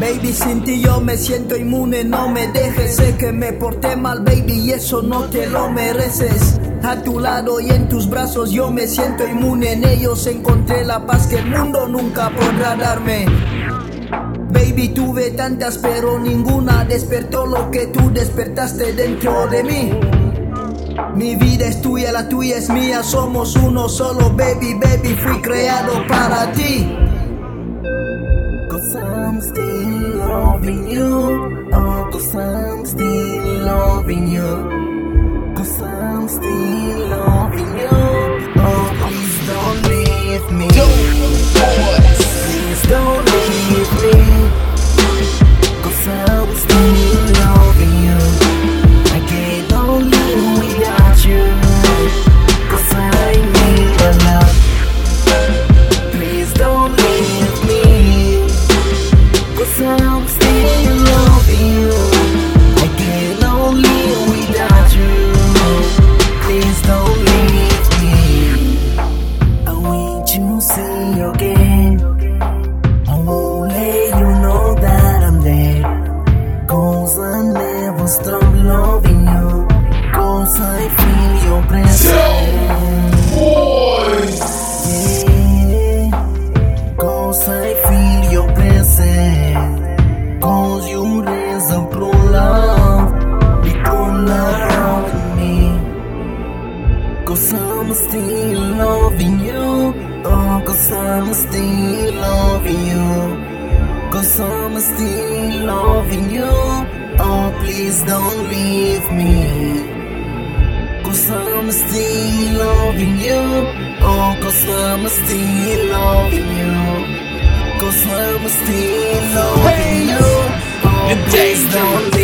Baby, sin ti yo me siento inmune, no me dejes, sé que me porté mal, baby, y eso no te lo mereces. A tu lado y en tus brazos yo me siento inmune, en ellos encontré la paz que el mundo nunca podrá darme. Baby, tuve tantas, pero ninguna despertó lo que tú despertaste dentro de mí. Mi vida es tuya, la tuya es mía, somos uno solo, baby, baby, fui creado para ti. Cause I'm still loving you, oh, cause I'm still loving you, cause I'm still loving you, oh, please don't leave me, please don't leave me, cause I'm still loving you, Cause I'm still loving you. Oh, cause I'm still loving you. Cause I'm still loving you. Oh, please don't leave me. Cause I'm still loving you. Oh, cause I'm still loving you. Cause I'm still loving you. Oh, please don't